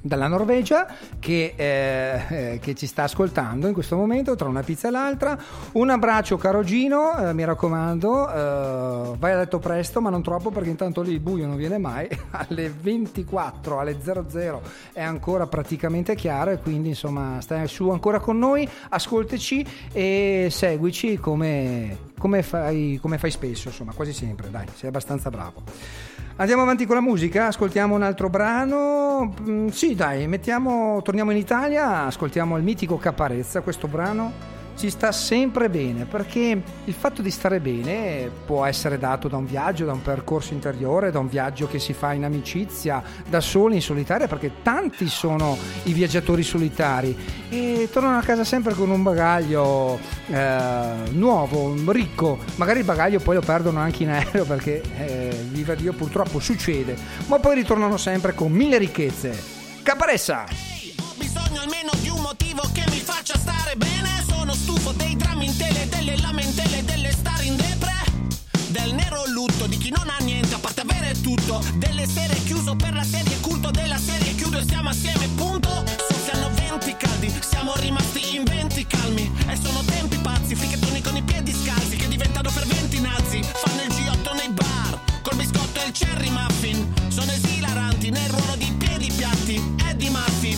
dalla Norvegia che, eh, eh, che ci sta ascoltando in questo momento tra una pizza e l'altra. Un abbraccio caro Gino eh, mi raccomando eh, vai a letto presto ma non troppo perché intanto lì il buio non viene mai. Alle 24 alle 00 è ancora praticamente chiaro e quindi insomma stai su ancora con noi ascoltaci e seguici come, come, fai, come fai spesso insomma quasi sempre dai sei abbastanza bravo Andiamo avanti con la musica, ascoltiamo un altro brano. Mm, sì, dai, mettiamo, torniamo in Italia, ascoltiamo il mitico Caparezza. Questo brano ci sta sempre bene perché il fatto di stare bene può essere dato da un viaggio, da un percorso interiore, da un viaggio che si fa in amicizia, da soli, in solitaria, perché tanti sono i viaggiatori solitari e tornano a casa sempre con un bagaglio eh, nuovo, ricco. Magari il bagaglio poi lo perdono anche in aereo perché eh, viva Dio purtroppo succede, ma poi ritornano sempre con mille ricchezze. Caparessa! Bisogno almeno di un motivo che mi faccia stare bene. Sono stufo dei drammi in tele, delle lamentele, delle star in depre. Del nero lutto di chi non ha niente a parte avere tutto. Delle sere chiuso per la serie culto della serie chiudo e stiamo assieme, punto. Soffiano venti caldi, siamo rimasti in venti calmi. E sono tempi pazzi, fricchettoni con i piedi scalzi che diventano ferventi nazi. Fanno il G8 nei bar, col biscotto e il cherry muffin. Sono esilaranti nel ruolo di piedi piatti. Eddie Murphy,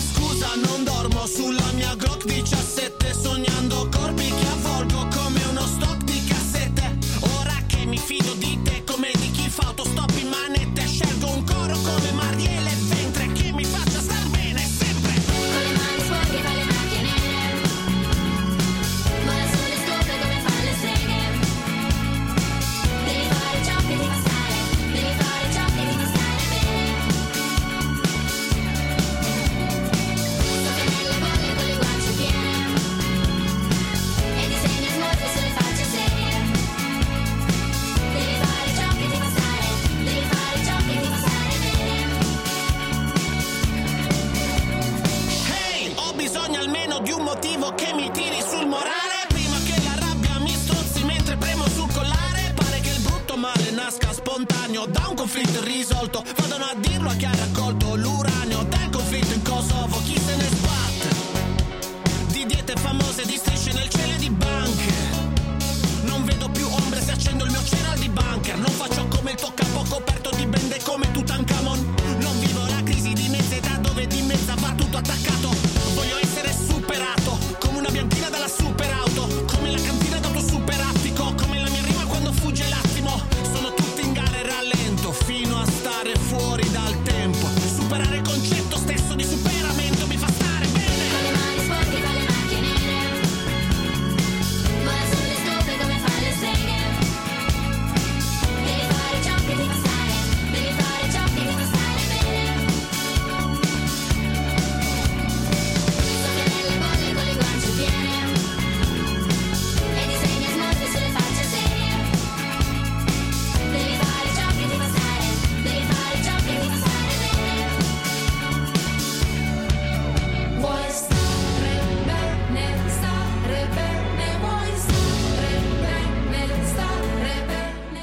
se soñando corpi conflitto irrisolto. Vadano a dirlo a chi ha raccolto l'uranio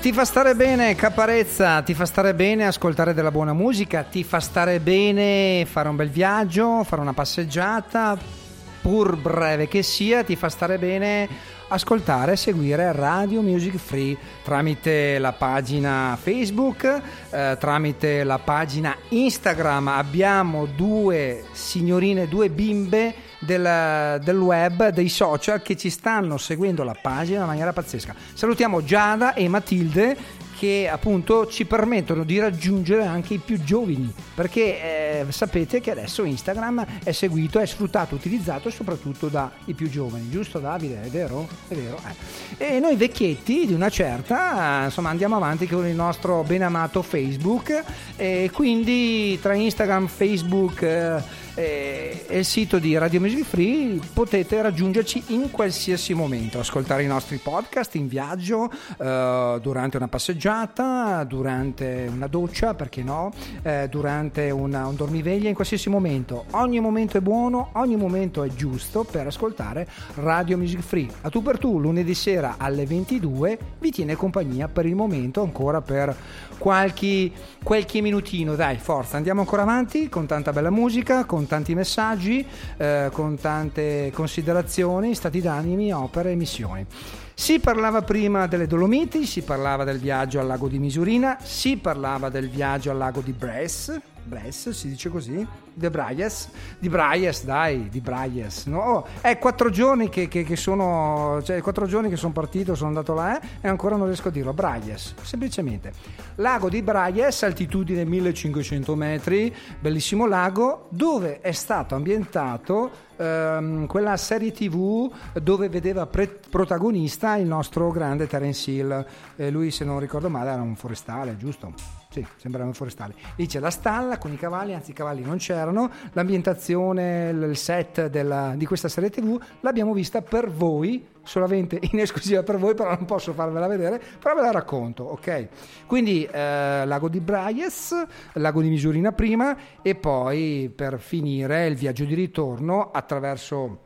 Ti fa stare bene Caparezza, ti fa stare bene ascoltare della buona musica, ti fa stare bene fare un bel viaggio, fare una passeggiata, pur breve che sia, ti fa stare bene ascoltare e seguire Radio Music Free tramite la pagina Facebook, eh, tramite la pagina Instagram. Abbiamo due signorine, due bimbe del, del web, dei social che ci stanno seguendo la pagina in maniera pazzesca. Salutiamo Giada e Matilde che appunto ci permettono di raggiungere anche i più giovani perché eh, sapete che adesso Instagram è seguito, è sfruttato, utilizzato soprattutto dai più giovani, giusto Davide? È vero? È vero. eh. E noi vecchietti di una certa, eh, insomma, andiamo avanti con il nostro ben amato Facebook e quindi tra Instagram, Facebook eh, e il sito di Radio Music Free potete raggiungerci in qualsiasi momento, ascoltare i nostri podcast in viaggio, eh, durante una passeggiata, durante una doccia, perché no, eh, durante una- un dormiveglia, in qualsiasi momento. Ogni momento è buono, ogni momento è giusto per ascoltare Radio Music Free. A tu per tu, lunedì sera alle 22, vi tiene compagnia per il momento, ancora per qualche, qualche minutino. Dai, forza, andiamo ancora avanti con tanta bella musica, con tanti messaggi, eh, con tante considerazioni, stati d'animi, opere e missioni. Si parlava prima delle Dolomiti, si parlava del viaggio al lago di Misurina, si parlava del viaggio al lago di Bresse, Bresse si dice così, De Braies, di Braies, dai, di Braies, no? È quattro giorni che, che- che sono, cioè quattro giorni che sono partito, sono andato là eh, e ancora non riesco a dirlo, Braies, semplicemente. Lago di Braies, altitudine 1500 metri, bellissimo lago, dove è stato ambientato ehm, quella serie tv dove vedeva pre- protagonista il nostro grande Terence Hill. Eh, lui, se non ricordo male, era un forestale, giusto? Sì, sembrava un forestale. Lì c'è la stalla con i cavalli, anzi i cavalli non c'erano, l'ambientazione, il set della- di questa serie tv l'abbiamo vista per voi, solamente in esclusiva per voi, però non posso farvela vedere, però ve la racconto, ok? Quindi eh, lago di Braies, lago di Misurina prima e poi per finire il viaggio di ritorno attraverso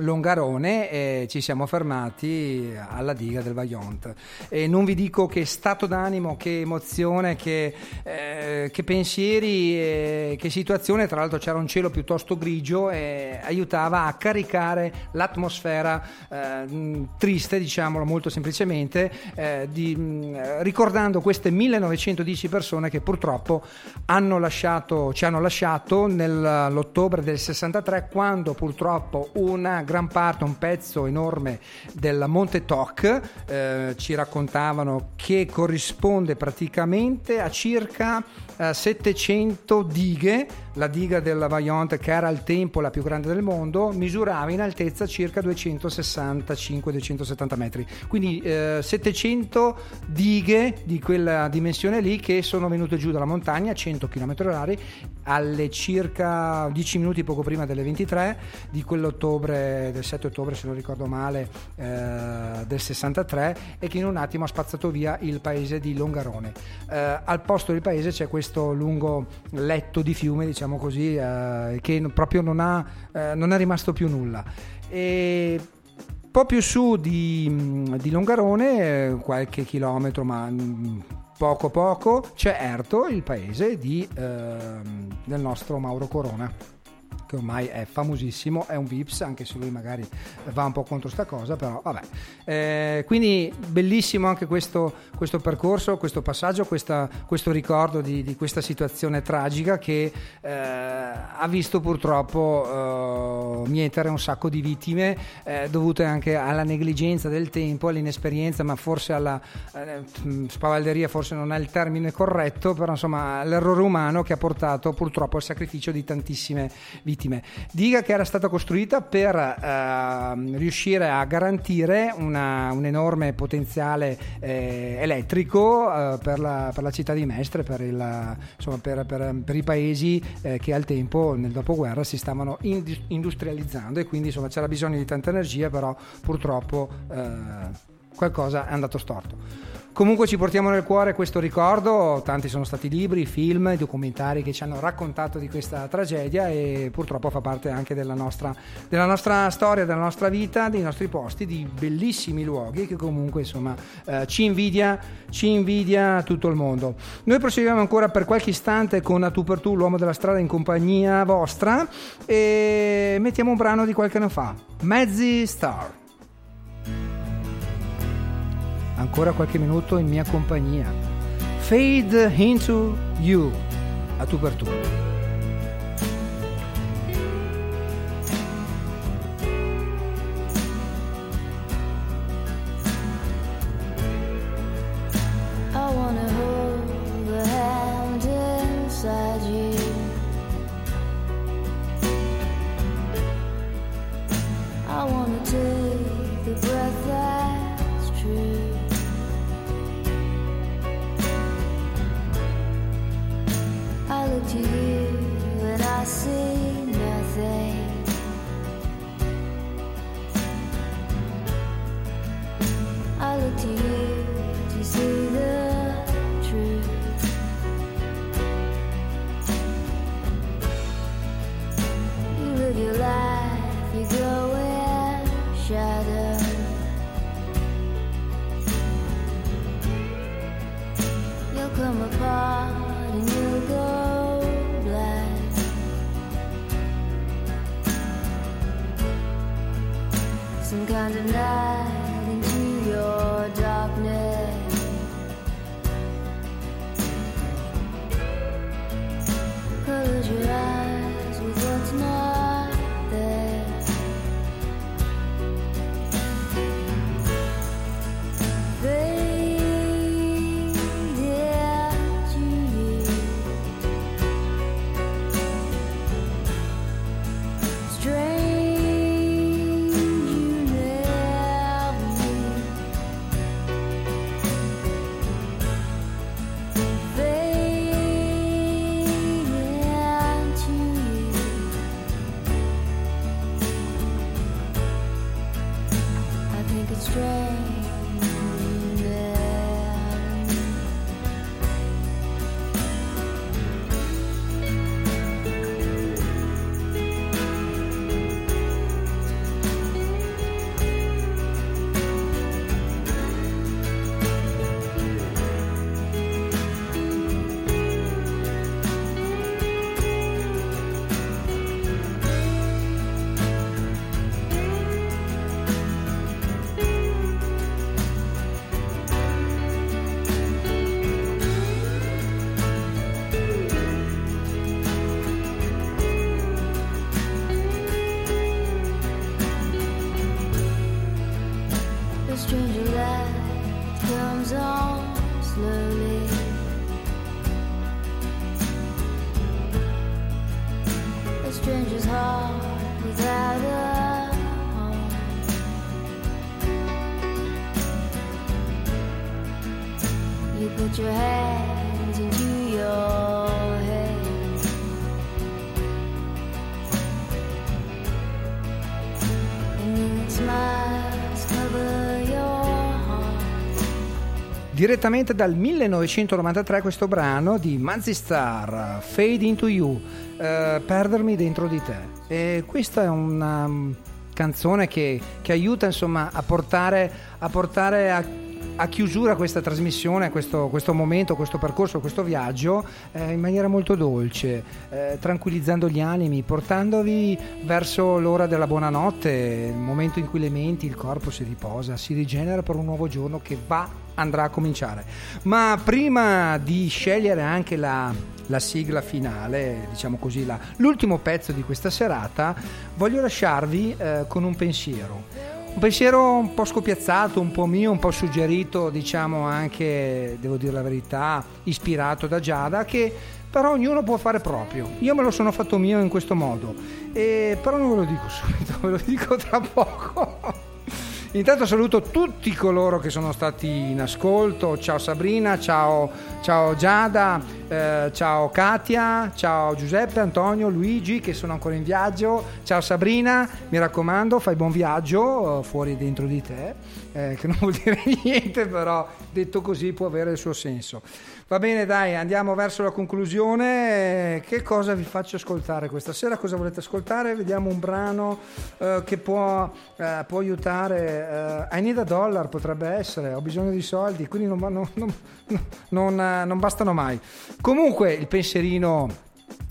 Longarone e ci siamo fermati alla diga del Vaillant e non vi dico che stato d'animo, che emozione, che, eh, che pensieri, eh, che situazione, tra l'altro c'era un cielo piuttosto grigio e aiutava a caricare l'atmosfera eh, triste, diciamolo molto semplicemente, eh, di, mh, ricordando queste 1910 persone che purtroppo hanno lasciato, ci hanno lasciato nell'ottobre del 63 quando purtroppo una gran parte, un pezzo enorme del Monte Toc eh, ci raccontavano che corrisponde praticamente a circa eh, 700 dighe, la diga della Vaillant che era al tempo la più grande del mondo, misurava in altezza circa 265-270 metri, quindi eh, 700 dighe di quella dimensione lì che sono venute giù dalla montagna a 100 km orari alle circa 10 minuti poco prima delle 23 di quell'ottobre del 7 ottobre se non ricordo male eh, del 63 e che in un attimo ha spazzato via il paese di Longarone. Eh, al posto del paese c'è questo lungo letto di fiume diciamo così eh, che proprio non ha eh, non è rimasto più nulla. E un po' più su di, di Longarone, eh, qualche chilometro, ma mm, poco poco c'è Erto, il paese di, ehm, del nostro Mauro Corona che ormai è famosissimo, è un Vips, anche se lui magari va un po' contro sta cosa, però vabbè. Eh, quindi bellissimo anche questo, questo percorso, questo passaggio, questa- questo ricordo di, di questa situazione tragica che eh, ha visto purtroppo eh, mietere un sacco di vittime eh, dovute anche alla negligenza del tempo, all'inesperienza, ma forse alla eh, mh, spavalderia, forse non è il termine corretto, però insomma all'errore umano che ha portato purtroppo al sacrificio di tantissime vittime. Diga che era stata costruita per ehm, riuscire a garantire una- un enorme potenziale eh, elettrico eh, per, la, per la città di Mestre, per, il- insomma, per- per- i paesi eh, che al tempo, nel dopoguerra, si stavano indus- industrializzando e quindi insomma, c'era bisogno di tanta energia, però purtroppo eh, qualcosa è andato storto. Comunque ci portiamo nel cuore questo ricordo, tanti sono stati libri, film, documentari che ci hanno raccontato di questa tragedia e purtroppo fa parte anche della nostra, della nostra storia, della nostra vita, dei nostri posti, di bellissimi luoghi che comunque insomma eh, ci, invidia, ci invidia tutto il mondo. Noi proseguiamo ancora per qualche istante con A tu per tu, l'uomo della strada in compagnia vostra e mettiamo un brano di qualche anno fa, Mezzi Star. Ancora qualche minuto in mia compagnia. Fade into you. A tu per tu. Some kind of night drive. Direttamente dal 1993 questo brano di Mazzy Star, Fade into You, eh, Perdermi dentro di te. E questa è una mm, canzone che, che aiuta insomma a portare, a, portare a, a chiusura questa trasmissione, questo, questo momento, questo percorso, questo viaggio eh, in maniera molto dolce, eh, tranquillizzando gli animi, portandovi verso l'ora della buonanotte, il momento in cui le menti, il corpo si riposa, si rigenera per un nuovo giorno che va, andrà a cominciare. Ma prima di scegliere anche la, la sigla finale, diciamo così, la- l'ultimo pezzo di questa serata, voglio lasciarvi eh, con un pensiero. Un pensiero un po' scopiazzato, un po' mio, un po' suggerito, diciamo anche, devo dire la verità, ispirato da Giada, che però ognuno può fare proprio. Io me lo sono fatto mio in questo modo, e, però non ve lo dico subito, ve lo dico tra poco. Intanto saluto tutti coloro che sono stati in ascolto. Ciao Sabrina, ciao, ciao Giada, eh, ciao Katia, ciao Giuseppe, Antonio, Luigi che sono ancora in viaggio. Ciao Sabrina, mi raccomando, fai buon viaggio eh, fuori e dentro di te, eh, che non vuol dire niente, però detto così può avere il suo senso. Va bene, dai, andiamo verso la conclusione. Che cosa vi faccio ascoltare questa sera? Cosa volete ascoltare? Vediamo un brano eh, che può, eh, può aiutare. eh, I need a dollar potrebbe essere, ho bisogno di soldi, quindi non, non- non- non, eh, non bastano mai. Comunque, il pensierino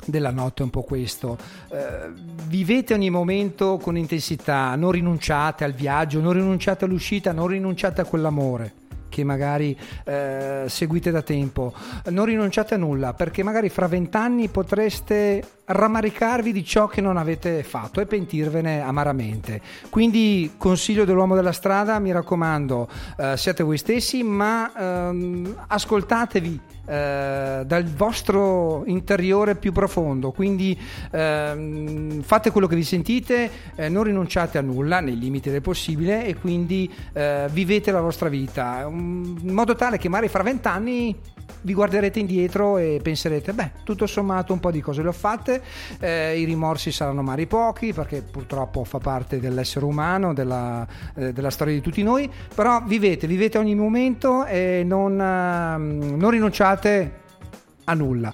della notte è un po' questo. Eh, vivete ogni momento con intensità, non rinunciate al viaggio, non rinunciate all'uscita, non rinunciate a quell'amore che magari eh, seguite da tempo. Non rinunciate a nulla perché magari fra vent'anni potreste rammaricarvi di ciò che non avete fatto e pentirvene amaramente. Quindi consiglio dell'uomo della strada, mi raccomando, eh, siate voi stessi, ma ehm, ascoltatevi eh, dal vostro interiore più profondo. Quindi ehm, fate quello che vi sentite, eh, non rinunciate a nulla nei limiti del possibile e quindi eh, vivete la vostra vita um, in modo tale che magari fra vent'anni vi guarderete indietro e penserete, beh, tutto sommato un po' di cose le ho fatte, eh, i rimorsi saranno magari pochi perché purtroppo fa parte dell'essere umano, della, eh, della storia di tutti noi, però vivete, vivete ogni momento e non, ehm, non rinunciate a nulla.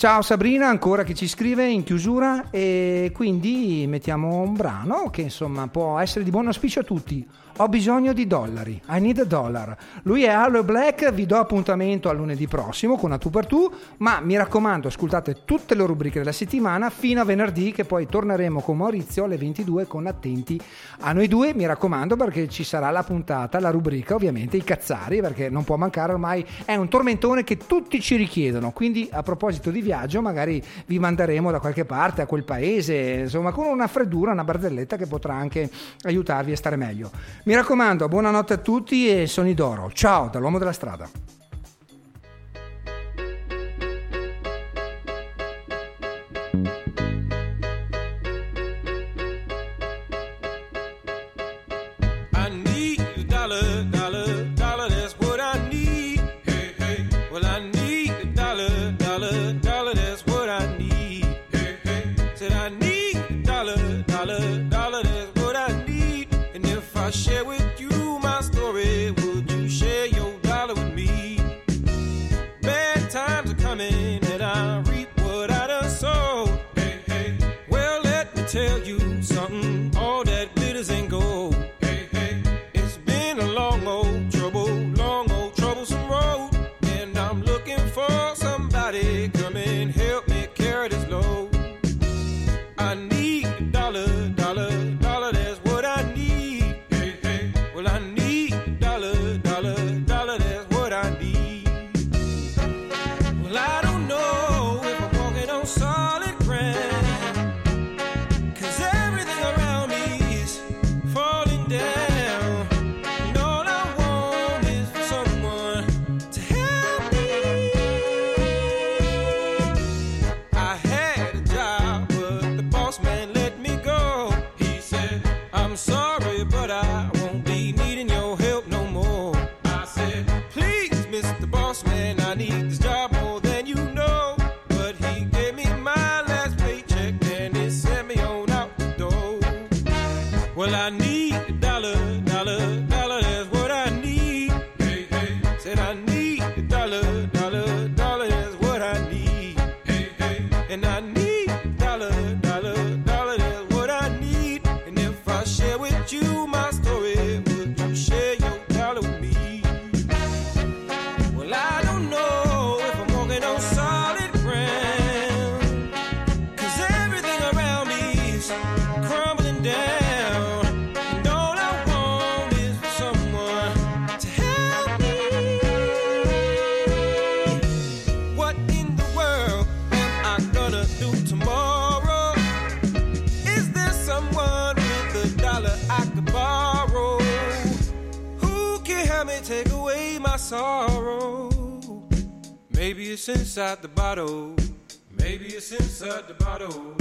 Ciao Sabrina, ancora che ci scrive in chiusura e quindi mettiamo un brano che insomma può essere di buon auspicio a tutti. Ho bisogno di dollari, I need a dollar. Lui è Allo Black, vi do appuntamento a lunedì prossimo con A Tu per Tu, ma mi raccomando ascoltate tutte le rubriche della settimana fino a venerdì che poi torneremo con Maurizio alle 22 con Attenti a noi due, mi raccomando perché ci sarà la puntata, la rubrica ovviamente, i cazzari, perché non può mancare ormai, è un tormentone che tutti ci richiedono, quindi a proposito di viaggio magari vi manderemo da qualche parte, a quel paese, insomma con una freddura, una barzelletta che potrà anche aiutarvi a stare meglio. Mi raccomando, buonanotte a tutti e Sony d'Oro. Ciao dall'uomo della strada. Inside the bottle. Maybe it's inside the bottle.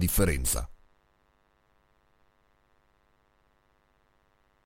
Differenza.